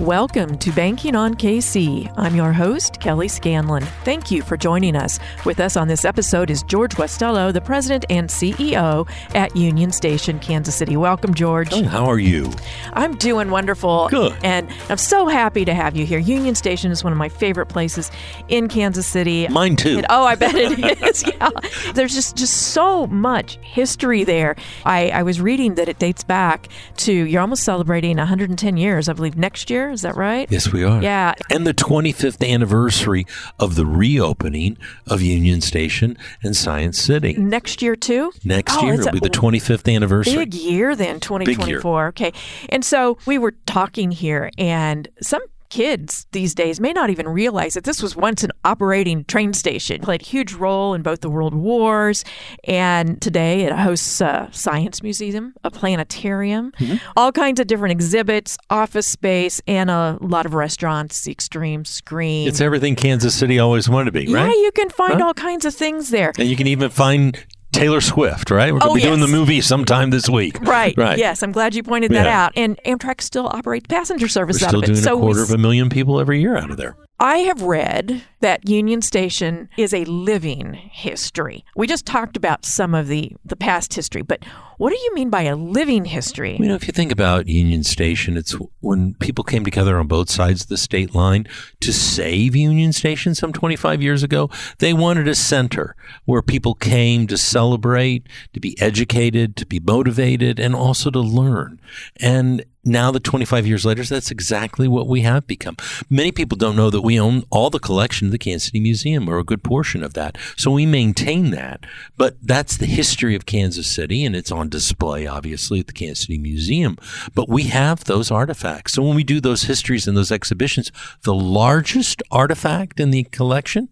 Welcome to Banking on KC. I'm your host, Kelly Scanlon. Thank you for joining us. With us on this episode is George Guastello, the president and CEO at Union Station, Kansas City. Welcome, George. Oh, how are you? I'm doing wonderful. Good. And I'm so happy to have you here. Union Station is one of my favorite places in Kansas City. Mine too. And, oh, I bet it is. yeah. There's just, just so much history there. I, I was reading that it dates back to, you're almost celebrating 110 years, I believe, next year. Is that right? Yes, we are. Yeah. And the 25th anniversary of the reopening of Union Station and Science City. Next year, too? Next Oh, year It'll be the 25th anniversary. Big year then, 2024. Okay. And so we were talking here, and some kids these days may not even realize that this was once an operating train station. Played a huge role in both the world wars, and today it hosts a science museum, a planetarium, Mm-hmm. all kinds of different exhibits, office space, and a lot of restaurants, the extreme screen. It's everything Kansas City always wanted to be, yeah, right? you can find Huh? all kinds of things there. And you can even find Taylor Swift, right? We're going Oh, to be doing the movie sometime this week. Right. Right. Yes, I'm glad you pointed that Yeah. out. And Amtrak still operates passenger service We're out of it. doing so a quarter of a million people every year out of there. I have read that Union Station is a living history. We just talked about some of the the past history, but what do you mean by a living history? You know, if you think about Union Station, it's when people came together on both sides of the state line to save Union Station some 25 years ago. They wanted a center where people came to celebrate, to be educated, to be motivated, and also to learn. And now that 25 years later, that's exactly what we have become. Many people don't know that we own all the collection of the Kansas City Museum or a good portion of that. So we maintain that. But that's the history of Kansas City and it's on display, obviously, at the Kansas City Museum. But we have those artifacts. So when we do those histories and those exhibitions, the largest artifact in the collection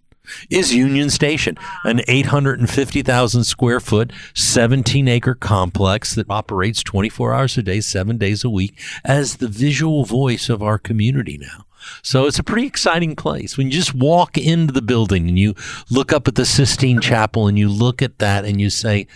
is Union Station, an 850,000 square foot, 17 acre complex that operates 24 hours a day, seven days a week as the visual voice of our community now. So it's a pretty exciting place. When you just walk into the building and you look up at the Sistine Chapel and you look at that and you say,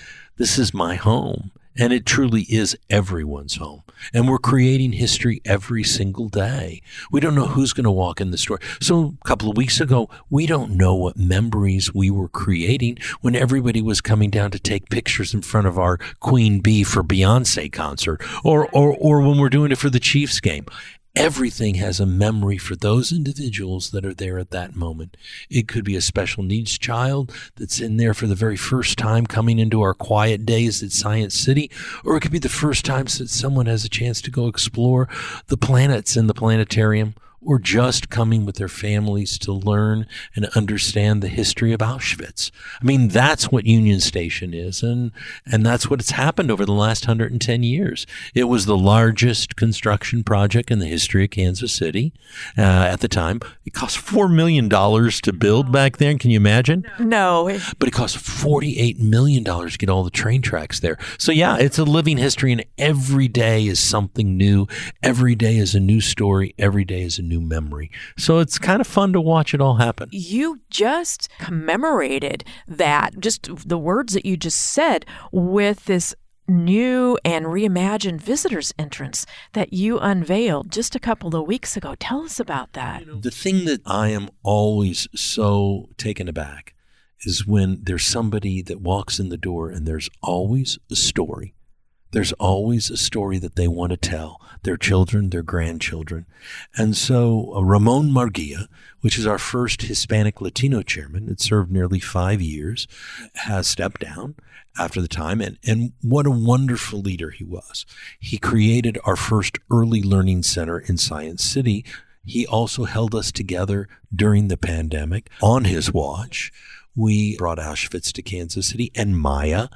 this is my home. And it truly is everyone's home. And we're creating history every single day. We don't know who's going to walk in the store. So a couple of weeks ago, we don't know what memories we were creating when everybody was coming down to take pictures in front of our Queen Bee for Beyonce concert or, or, or when we're doing it for the Chiefs game. Everything has a memory for those individuals that are there at that moment. It could be a special needs child that's in there for the very first time coming into our quiet days at Science City, or it could be the first time that someone has a chance to go explore the planets in the planetarium, or just coming with their families to learn and understand the history of Auschwitz. I mean, that's what Union Station is, and and that's what has happened over the last 110 years. It was the largest construction project in the history of Kansas City uh, at the time. It cost four million dollars to build back then. Can you imagine? no. But it cost $48 million to get all the train tracks there. So, yeah, it's a living history, and every day is something new. Every day is a new story. Every day is a new memory. So, it's kind of fun to watch it all happen. You just commemorated that, just the words that you just said, with this new and reimagined visitors entrance that you unveiled just a couple of weeks ago. Tell us about that. The thing that I am always so taken aback is when there's somebody that walks in the door and there's always a story. There's always a story that they want to tell their children, their grandchildren. And so uh, Ramon Murguia, which is our first Hispanic Latino chairman, that served nearly five years, has stepped down after the time. And, and what a wonderful leader he was. He created our first early learning center in Science City. He also held us together during the pandemic on his watch. We brought Auschwitz to Kansas City and Maya.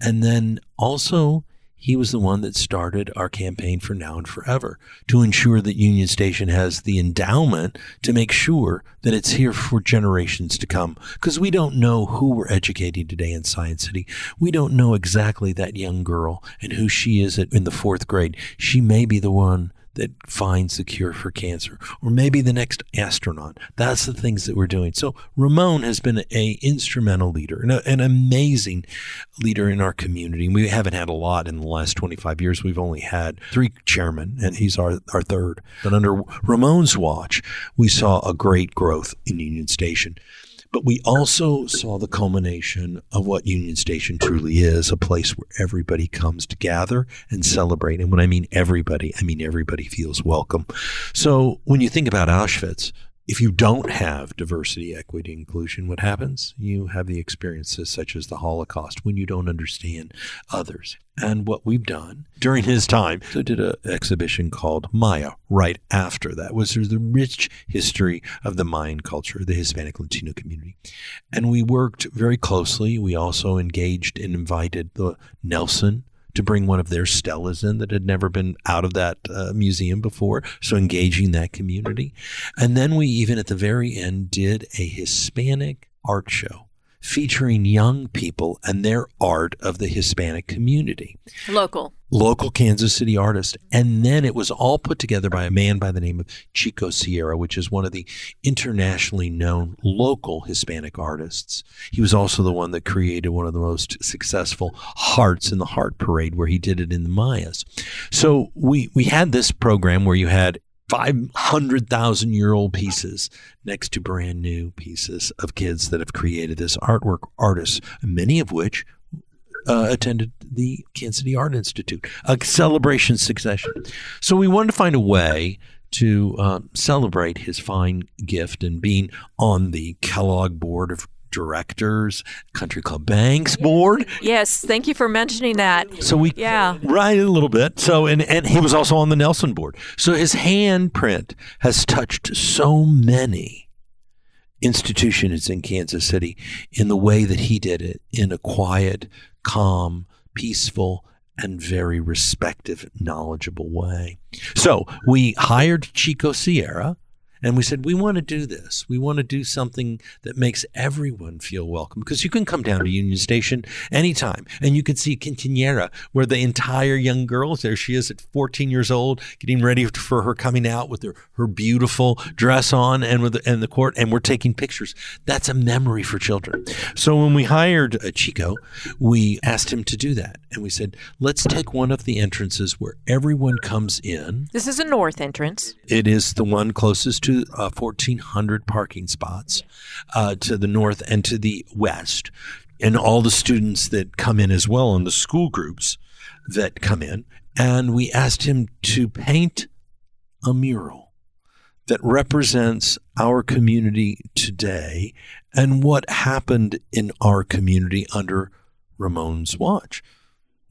And then also, he was the one that started our campaign for Now and Forever to ensure that Union Station has the endowment to make sure that it's here for generations to come. Because we don't know who we're educating today in Science City. We don't know exactly that young girl and who she is in the fourth grade. She may be the one that finds the cure for cancer, or maybe the next astronaut. That's the things that we're doing. So Ramon has been a instrumental leader and an amazing leader in our community. We haven't had a lot in the last 25 years. We've only had three chairmen, and he's our, our third. But under Ramon's watch, we saw a great growth in Union Station. But we also saw the culmination of what Union Station truly is a place where everybody comes to gather and celebrate. And when I mean everybody, I mean everybody feels welcome. So when you think about Auschwitz, if you don't have diversity, equity, inclusion, what happens? You have the experiences such as the Holocaust when you don't understand others. And what we've done during his time, so did an exhibition called Maya right after that, was the rich history of the Mayan culture, the Hispanic Latino community. And we worked very closely. We also engaged and invited the Nelson to bring one of their stelas in that had never been out of that uh, museum before. So engaging that community. And then we even at the very end did a Hispanic art show featuring young people and their art of the Hispanic community. Local. Local Kansas City artist. And then it was all put together by a man by the name of Chico Sierra, which is one of the internationally known local Hispanic artists. He was also the one that created one of the most successful hearts in the Heart Parade, where he did it in the Mayas. So we, we had this program where you had 500,000 year old pieces next to brand new pieces of kids that have created this artwork, artists, many of which uh, attended the Kansas City Art Institute, a celebration succession. So we wanted to find a way to uh, celebrate his fine gift and being on the Kellogg board of directors, Country Club Banks board. Yes, thank you for mentioning that. So we yeah right a little bit. So and and he was also on the Nelson board. So his handprint has touched so many institutions in Kansas City in the way that he did it in a quiet, calm, peaceful, and very respective, knowledgeable way. So we hired Chico Sierra and we said, we want to do this. We want to do something that makes everyone feel welcome because you can come down to Union Station anytime and you can see Quinceañera where the entire young girls, there she is at 14 years old, getting ready for her coming out with her, her beautiful dress on and with the, and the court. And we're taking pictures. That's a memory for children. So when we hired uh, Chico, we asked him to do that. And we said, let's take one of the entrances where everyone comes in. This is a north entrance. It is the one closest to uh, 1,400 parking spots uh, to the north and to the west. And all the students that come in as well, and the school groups that come in. And we asked him to paint a mural that represents our community today and what happened in our community under Ramon's watch.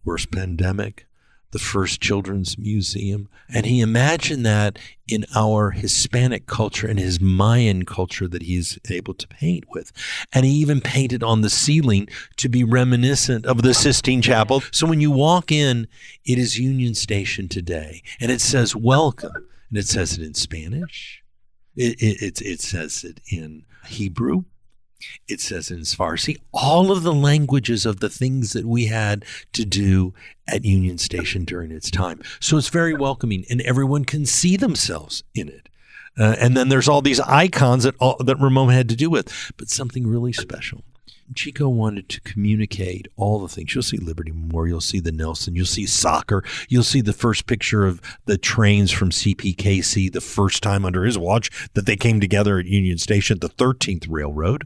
Worst pandemic, the first children's museum. And he imagined that in our Hispanic culture and his Mayan culture that he's able to paint with. And he even painted on the ceiling to be reminiscent of the Sistine Chapel. So when you walk in, it is Union Station today. And it says welcome. And it says it in Spanish. It, it, it, it says it in Hebrew. It says in Farsi, all of the languages of the things that we had to do at Union Station during its time. So it's very welcoming, and everyone can see themselves in it. Uh, and then there's all these icons that all, that Ramon had to do with, but something really special. Chico wanted to communicate all the things. You'll see Liberty Memorial, you'll see the Nelson, you'll see soccer, you'll see the first picture of the trains from CPKC, the first time under his watch that they came together at Union Station, the 13th Railroad.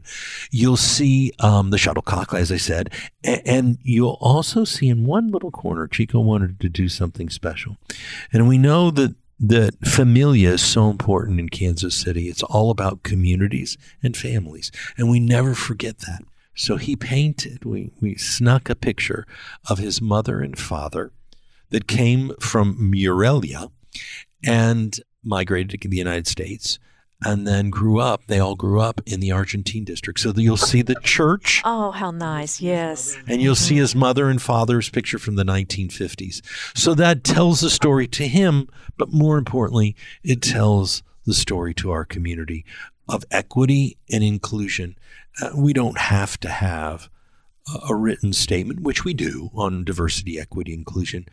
You'll see um, the shuttlecock, as I said, and, and you'll also see in one little corner, Chico wanted to do something special. And we know that that familia is so important in Kansas City. It's all about communities and families. And we never forget that. So he painted, we, we snuck a picture of his mother and father that came from Morelia and migrated to the United States and then grew up. They all grew up in the Argentine district. So you'll see the church. Oh, how nice. Yes. And you'll see his mother and father's picture from the 1950s. So that tells the story to him, but more importantly, it tells the story to our community of equity and inclusion. Uh, we don't have to have a written statement, which we do on diversity, equity, inclusion.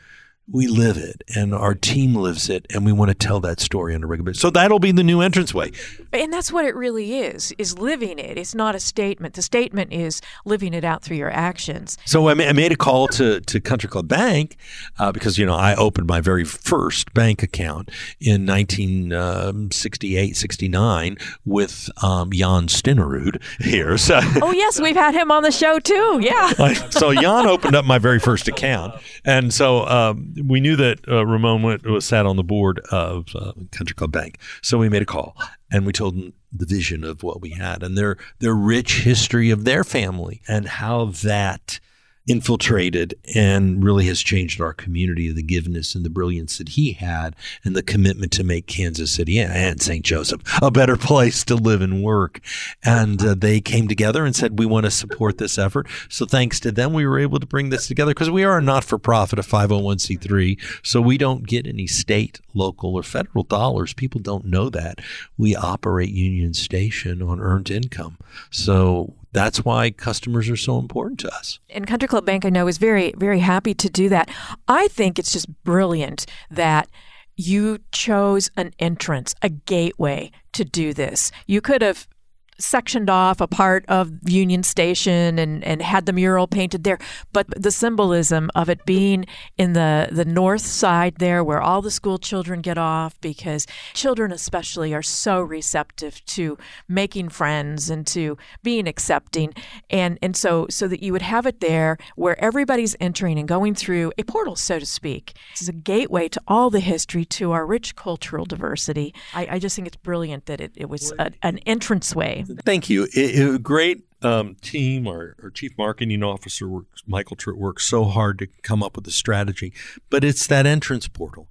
We live it and our team lives it and we want to tell that story on a regular basis. So that'll be the new entranceway. And that's what it really is, is living it. It's not a statement. The statement is living it out through your actions. So I made a call to, to Country Club Bank uh, because, you know, I opened my very first bank account in 1968, um, 69 with um, Jan Stinnerud here. So, oh, yes, we've had him on the show too. Yeah. so Jan opened up my very first account. And so um, we knew that uh, Ramon went, was sat on the board of uh, Country Club Bank. So we made a call and we told them the vision of what we had and their their rich history of their family and how that infiltrated and really has changed our community, the giveness and the brilliance that he had, and the commitment to make Kansas City and St. Joseph a better place to live and work. And uh, they came together and said, We want to support this effort. So thanks to them, we were able to bring this together because we are a not for profit, a 501c3. So we don't get any state, local, or federal dollars. People don't know that. We operate Union Station on earned income. So that's why customers are so important to us. And Country Club Bank, I know, is very, very happy to do that. I think it's just brilliant that you chose an entrance, a gateway to do this. You could have sectioned off a part of Union Station and, and had the mural painted there. But the symbolism of it being in the, the north side there where all the school children get off, because children especially are so receptive to making friends and to being accepting. And and so so that you would have it there where everybody's entering and going through a portal, so to speak. It's a gateway to all the history, to our rich cultural diversity. I, I just think it's brilliant that it, it was a, an entranceway Thank you. It, it, great um, team. Our, our, chief marketing officer, works, Michael Tritt, works so hard to come up with a strategy, but it's that entrance portal.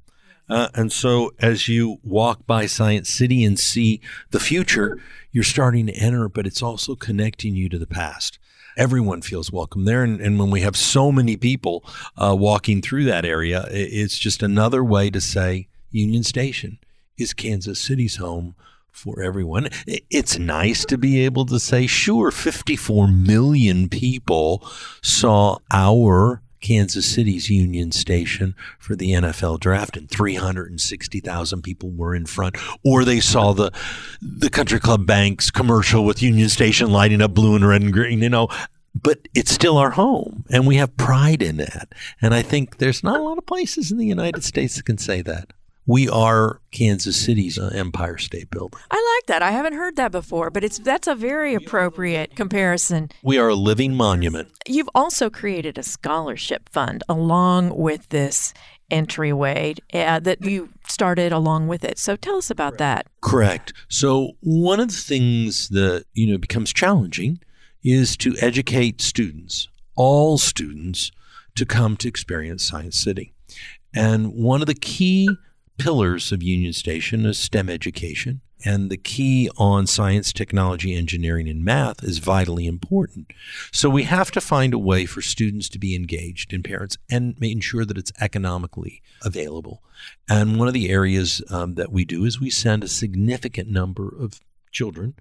Uh, and so as you walk by Science City and see the future, you're starting to enter, but it's also connecting you to the past. Everyone feels welcome there. And, and when we have so many people uh, walking through that area, it's just another way to say Union Station is Kansas City's home for everyone. It's nice to be able to say, sure, 54 million people saw our Kansas City's Union Station for the NFL draft, and 360,000 people were in front. Or they saw the the Country Club Bank's commercial with Union Station lighting up blue and red and green. You know, but it's still our home, and we have pride in that. And I think there's not a lot of places in the United States that can say that we are Kansas City's uh, Empire State Building. I like that. I haven't heard that before, but it's that's a very appropriate comparison. We are a living monument. You've also created a scholarship fund along with this entryway uh, that you started along with it. So tell us about that. Correct. So one of the things that you know becomes challenging is to educate students, all students, to come to experience Science City. And one of the key pillars of Union Station is STEM education. And the key on science, technology, engineering, and math is vitally important. So we have to find a way for students to be engaged and parents and ensure that it's economically available. And one of the areas um, that we do is we send a significant number of children,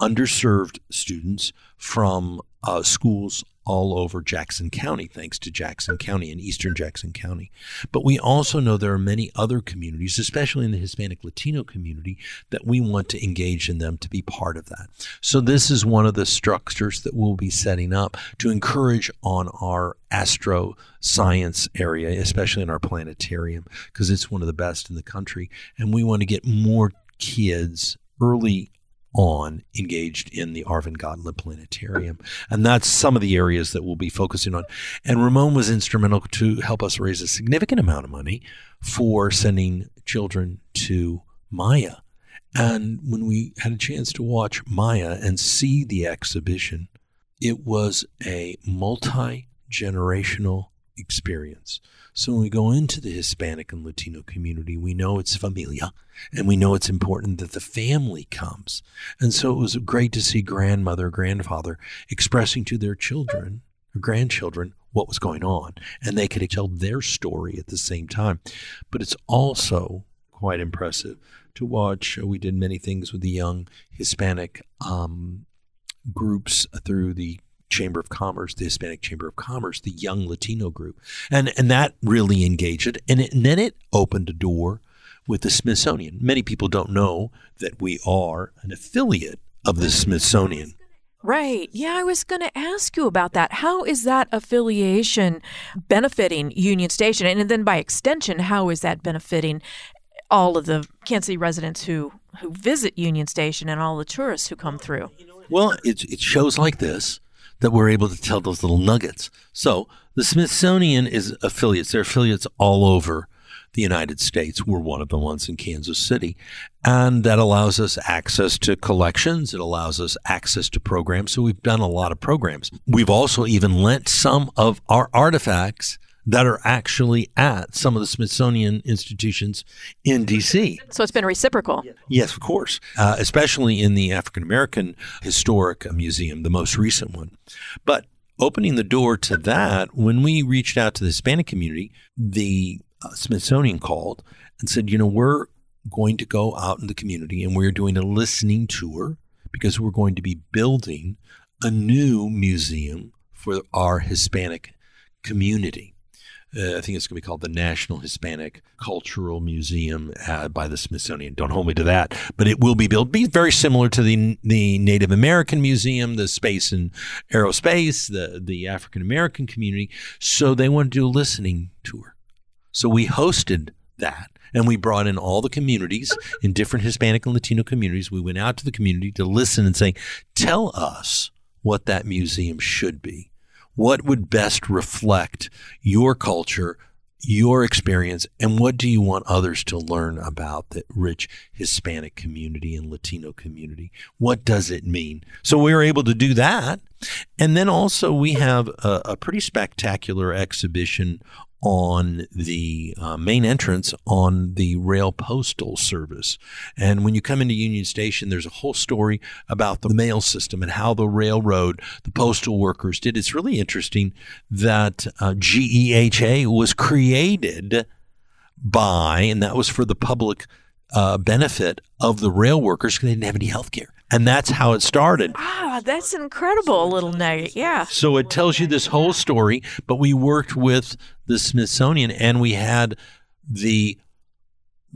underserved students from uh, schools all over Jackson County, thanks to Jackson County and Eastern Jackson County. But we also know there are many other communities, especially in the Hispanic Latino community, that we want to engage in them to be part of that. So this is one of the structures that we'll be setting up to encourage on our astro science area, especially in our planetarium, because it's one of the best in the country. And we want to get more kids early on engaged in the Arvin Gottlieb Planetarium. And that's some of the areas that we'll be focusing on. And Ramon was instrumental to help us raise a significant amount of money for sending children to Maya. And when we had a chance to watch Maya and see the exhibition, it was a multi generational experience. So when we go into the Hispanic and Latino community, we know it's familia and we know it's important that the family comes. And so it was great to see grandmother, grandfather expressing to their children or grandchildren what was going on. And they could tell their story at the same time. But it's also quite impressive to watch. We did many things with the young Hispanic um, groups through the Chamber of Commerce, the Hispanic Chamber of Commerce, the Young Latino Group, and and that really engaged it, and, it, and then it opened a door with the Smithsonian. Many people don't know that we are an affiliate of the Smithsonian. Right. Yeah, I was going to ask you about that. How is that affiliation benefiting Union Station? And then by extension, how is that benefiting all of the Kansas City residents who, who visit Union Station and all the tourists who come through? Well, it's, it's shows like this that we're able to tell those little nuggets. So the Smithsonian is affiliates. They're affiliates all over the United States. We're one of the ones in Kansas City. And that allows us access to collections. It allows us access to programs. So we've done a lot of programs. We've also even lent some of our artifacts that are actually at some of the Smithsonian institutions in D.C. So it's been reciprocal. Yes, of course, uh, especially in the African American Historic Museum, the most recent one. But opening the door to that, when we reached out to the Hispanic community, the uh, Smithsonian called and said, you know, we're going to go out in the community and we're doing a listening tour because we're going to be building a new museum for our Hispanic community. Uh, I think it's going to be called the National Hispanic Cultural Museum uh, by the Smithsonian. Don't hold me to that, but it will be built. Be very similar to the the Native American Museum, the Space and Aerospace, the the African American community. So they want to do a listening tour. So we hosted that and we brought in all the communities in different Hispanic and Latino communities. We went out to the community to listen and say, tell us what that museum should be. What would best reflect your culture, your experience, and what do you want others to learn about the rich Hispanic community and Latino community? What does it mean? So we were able to do that. And then also we have a, a pretty spectacular exhibition on the uh, main entrance on the rail postal service. And when you come into Union Station, there's a whole story about the mail system and how the railroad, the postal workers did. It's really interesting that uh, GEHA was created by, and that was for the public uh, benefit of the rail workers because they didn't have any health care. And that's how it started. Ah, that's incredible little nugget. Yeah. So it tells you this whole story, but we worked with the Smithsonian and we had the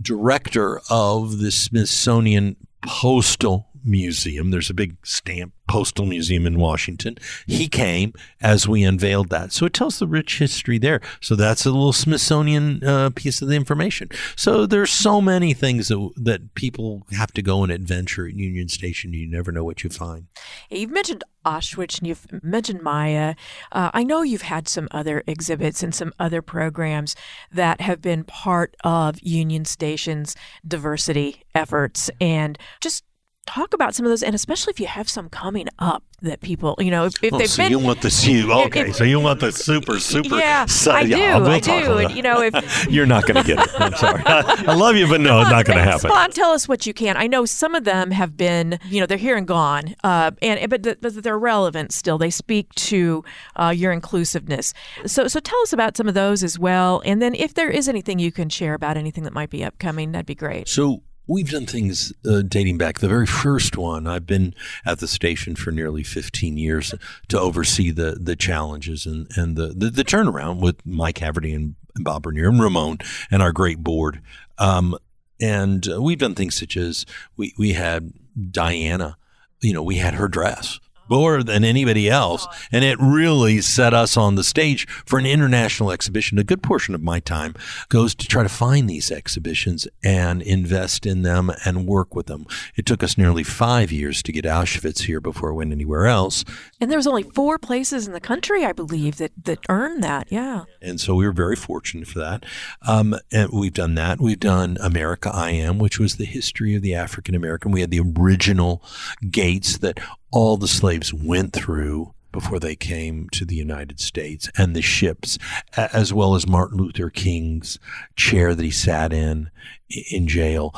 director of the Smithsonian Postal Museum. There's a big stamp postal museum in Washington. He came as we unveiled that. So it tells the rich history there. So that's a little Smithsonian uh, piece of the information. So there's so many things that, that people have to go and adventure at Union Station. You never know what you find. You've mentioned Auschwitz and you've mentioned Maya. Uh, I know you've had some other exhibits and some other programs that have been part of Union Station's diversity efforts. And just talk about some of those, and especially if you have some coming up that people, you know, if, if oh, they've so been, you want the you okay, if, so you want the super super. Yeah, I do, yeah, we'll I do. And, you know, if you're not going to get it, I'm sorry. I, I love you, but no, it's not going to happen. Spawn, tell us what you can. I know some of them have been, you know, they're here and gone, uh, and but, th- but they're relevant still. They speak to uh, your inclusiveness. So so tell us about some of those as well, and then if there is anything you can share about anything that might be upcoming, that'd be great. So We've done things uh, dating back. The very first one, I've been at the station for nearly 15 years to oversee the the challenges and, and the, the, the turnaround with Mike Haverty and, Bob Bernier and Ramon and our great board. Um, and uh, we've done things such as we, we had Diana, you know, we had her dress more than anybody else. And it really set us on the stage for an international exhibition. A good portion of my time goes to try to find these exhibitions and invest in them and work with them. It took us nearly five years to get Auschwitz here before it went anywhere else. And there was only four places in the country, I believe, that, that earned that. Yeah. And so we were very fortunate for that. Um, and we've done that. We've done America I Am, which was the history of the African American. We had the original gates that all the slaves went through before they came to the United States and the ships, as well as Martin Luther King's chair that he sat in in jail,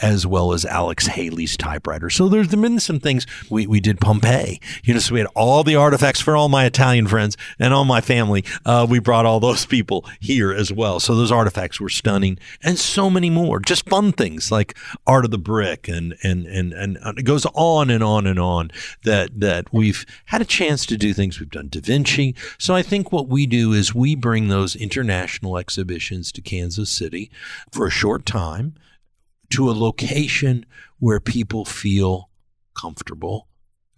as well as Alex Haley's typewriter. So there's been some things we, we did Pompeii. You know, so we had all the artifacts for all my Italian friends and all my family. Uh, we brought all those people here as well. So those artifacts were stunning and so many more. Just fun things like Art of the Brick and, and, and, and it goes on and on and on that, that we've had a chance to do things. We've done Da Vinci. So I think what we do is we bring those international exhibitions to Kansas City for a short time time to a location where people feel comfortable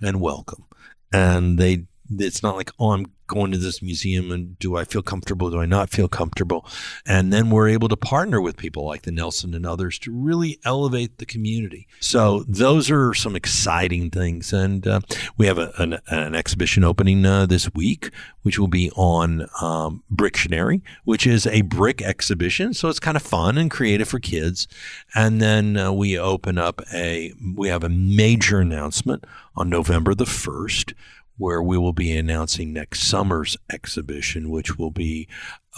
and welcome. And they it's not like, oh, I'm going to this museum and do I feel comfortable? Do I not feel comfortable? And then we're able to partner with people like the Nelson and others to really elevate the community. So those are some exciting things. And uh, we have a, an, an, exhibition opening uh, this week, which will be on um, Bricktionary, which is a brick exhibition. So it's kind of fun and creative for kids. And then uh, we open up a, we have a major announcement on November the 1st where we will be announcing next summer's exhibition, which will be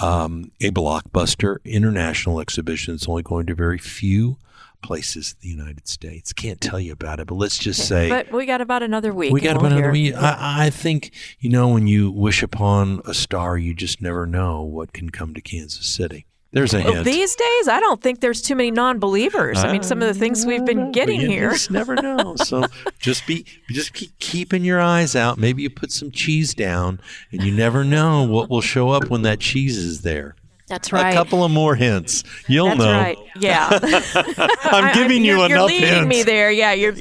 um, a blockbuster international exhibition. It's only going to very few places in the United States. Can't tell you about it, but let's just say. But we got about another week. We got about another week. I, I, think, you know, when you wish upon a star, you just never know what can come to Kansas City. There's a hint. These days, I don't think there's too many non-believers. I mean, some of the things we've been getting you here. Just never know. So just be, just keep keeping your eyes out. Maybe you put some cheese down, and you never know what will show up when that cheese is there. That's right. A couple of more hints. You'll That's know. right. Yeah. I'm giving you you're, enough you're leading hints. me there. Yeah, you're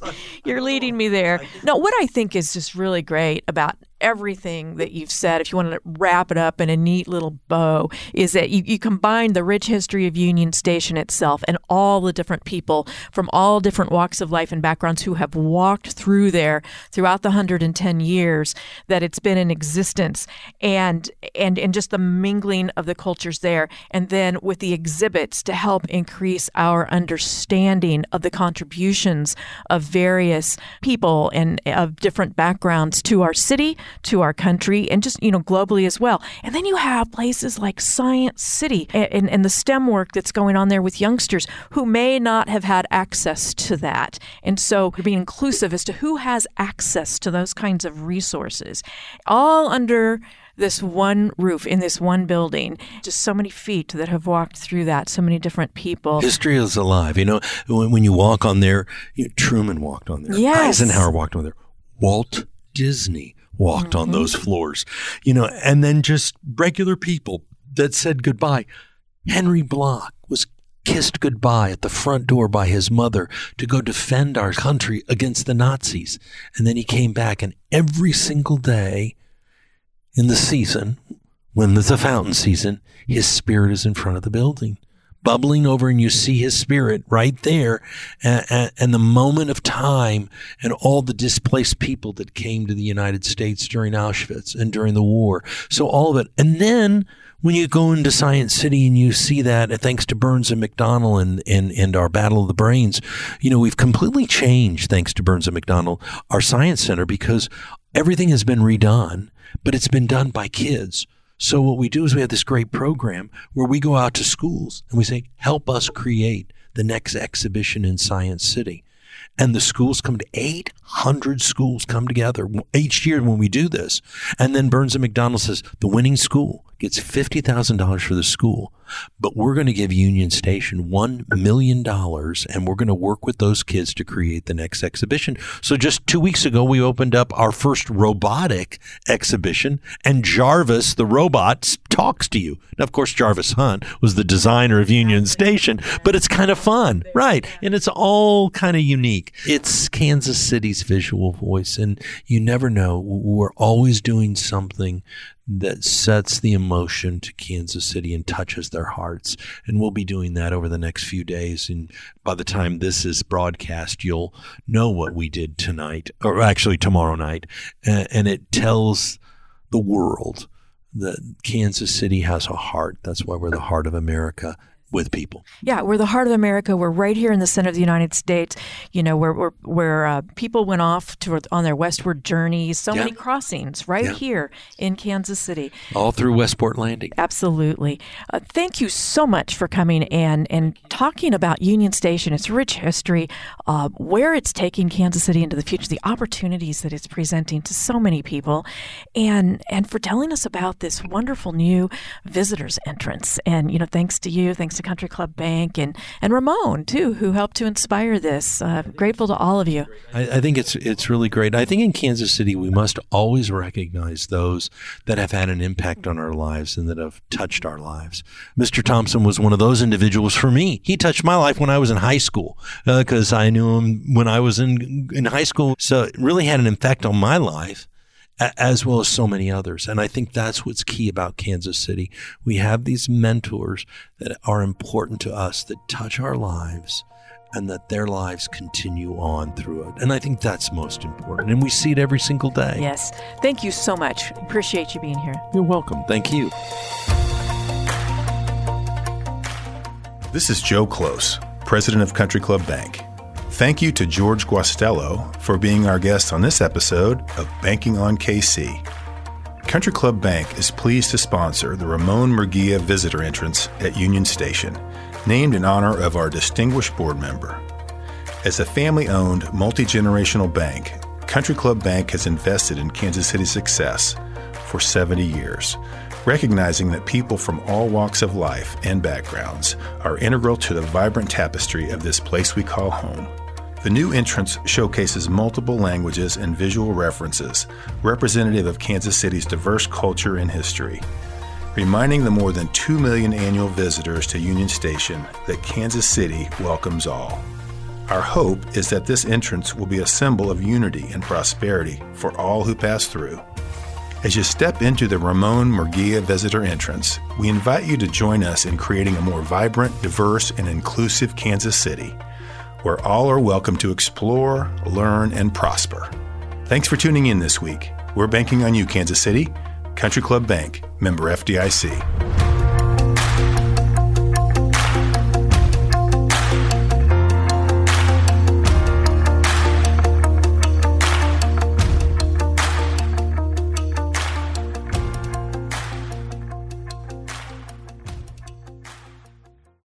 you're leading me there. No, what I think is just really great about everything that you've said, if you want to wrap it up in a neat little bow, is that you, you combine the rich history of Union Station itself and all the different people from all different walks of life and backgrounds who have walked through there throughout the 110 years that it's been in existence and and and just the mingling of the cultures there and then with the exhibits to help increase our understanding of the contributions of various people and of different backgrounds to our city to our country and just, you know, globally as well. And then you have places like Science City and, and the STEM work that's going on there with youngsters who may not have had access to that. And so being inclusive as to who has access to those kinds of resources, all under this one roof in this one building. Just so many feet that have walked through that, so many different people. History is alive. You know, when, when you walk on there, you know, Truman walked on there. Yes. Eisenhower walked on there. Walt Disney walked mm-hmm. on those floors, you know, and then just regular people that said goodbye. Henry Bloch was kissed goodbye at the front door by his mother to go defend our country against the Nazis. And then he came back, and every single day in the season, when there's a fountain season, his spirit is in front of the building bubbling over and you see his spirit right there and, and, the moment of time and all the displaced people that came to the United States during Auschwitz and during the war. So all of it. And then when you go into Science City and you see that, uh, thanks to Burns and McDonnell and, and, and our Battle of the Brains, you know, we've completely changed, thanks to Burns and McDonnell, our Science Center because everything has been redone, but it's been done by kids so what we do is we have this great program where we go out to schools and we say, help us create the next exhibition in Science City. And the schools come to 800 schools come together each year when we do this. And then Burns and McDonnell says the winning school gets $50,000 for the school, but we're going to give Union Station $1 million and we're going to work with those kids to create the next exhibition. So just two weeks ago, we opened up our first robotic exhibition and Jarvis, the robot, talks to you. Now, of course, Jarvis Hunt was the designer of Union Station, but it's kind of fun, right? And it's all kind of unique. It's Kansas City's visual voice, and you never know. We're always doing something that sets the emotion to Kansas City and touches their hearts. And we'll be doing that over the next few days. And by the time this is broadcast, you'll know what we did tonight, or actually tomorrow night. And it tells the world that Kansas City has a heart. That's why we're the heart of America with people. Yeah, we're the heart of America. We're right here in the center of the United States. You know, where where, where uh, people went off to on their westward journeys. So yeah. many crossings right yeah. here in Kansas City. All through Westport Landing. Absolutely. Uh, thank you so much for coming and and talking about Union Station, its rich history, uh, where it's taking Kansas City into the future, the opportunities that it's presenting to so many people, and and for telling us about this wonderful new visitors entrance. And you know, thanks to you, thanks to Country Club Bank and and Ramon too, who helped to inspire this. Uh, grateful to all of you. I, I think it's it's really great. I think in Kansas City we must always recognize those that have had an impact on our lives and that have touched our lives. Mr. Thompson was one of those individuals for me. He touched my life when I was in high school because uh, I knew him when I was in in high school. So it really had an effect on my life as well as so many others. And I think that's what's key about Kansas City. We have these mentors that are important to us that touch our lives and that their lives continue on through it. And I think that's most important. And we see it every single day. Yes. Thank you so much. Appreciate you being here. You're welcome. Thank you. This is Joe Close, president of Country Club Bank. Thank you to George Guastello for being our guest on this episode of Banking on KC. Country Club Bank is pleased to sponsor the Ramon Murguia visitor entrance at Union Station named in honor of our distinguished board member. As a family owned, multi generational bank, Country Club Bank has invested in Kansas City's success for 70 years, recognizing that people from all walks of life and backgrounds are integral to the vibrant tapestry of this place we call home. The new entrance showcases multiple languages and visual references representative of Kansas City's diverse culture and history reminding the more than 2 million annual visitors to Union Station that Kansas City welcomes all. Our hope is that this entrance will be a symbol of unity and prosperity for all who pass through. As you step into the Ramon Murguia visitor entrance, we invite you to join us in creating a more vibrant, diverse, and inclusive Kansas City, where all are welcome to explore, learn, and prosper. Thanks for tuning in this week. We're banking on you, Kansas City. Country Club Bank, member FDIC.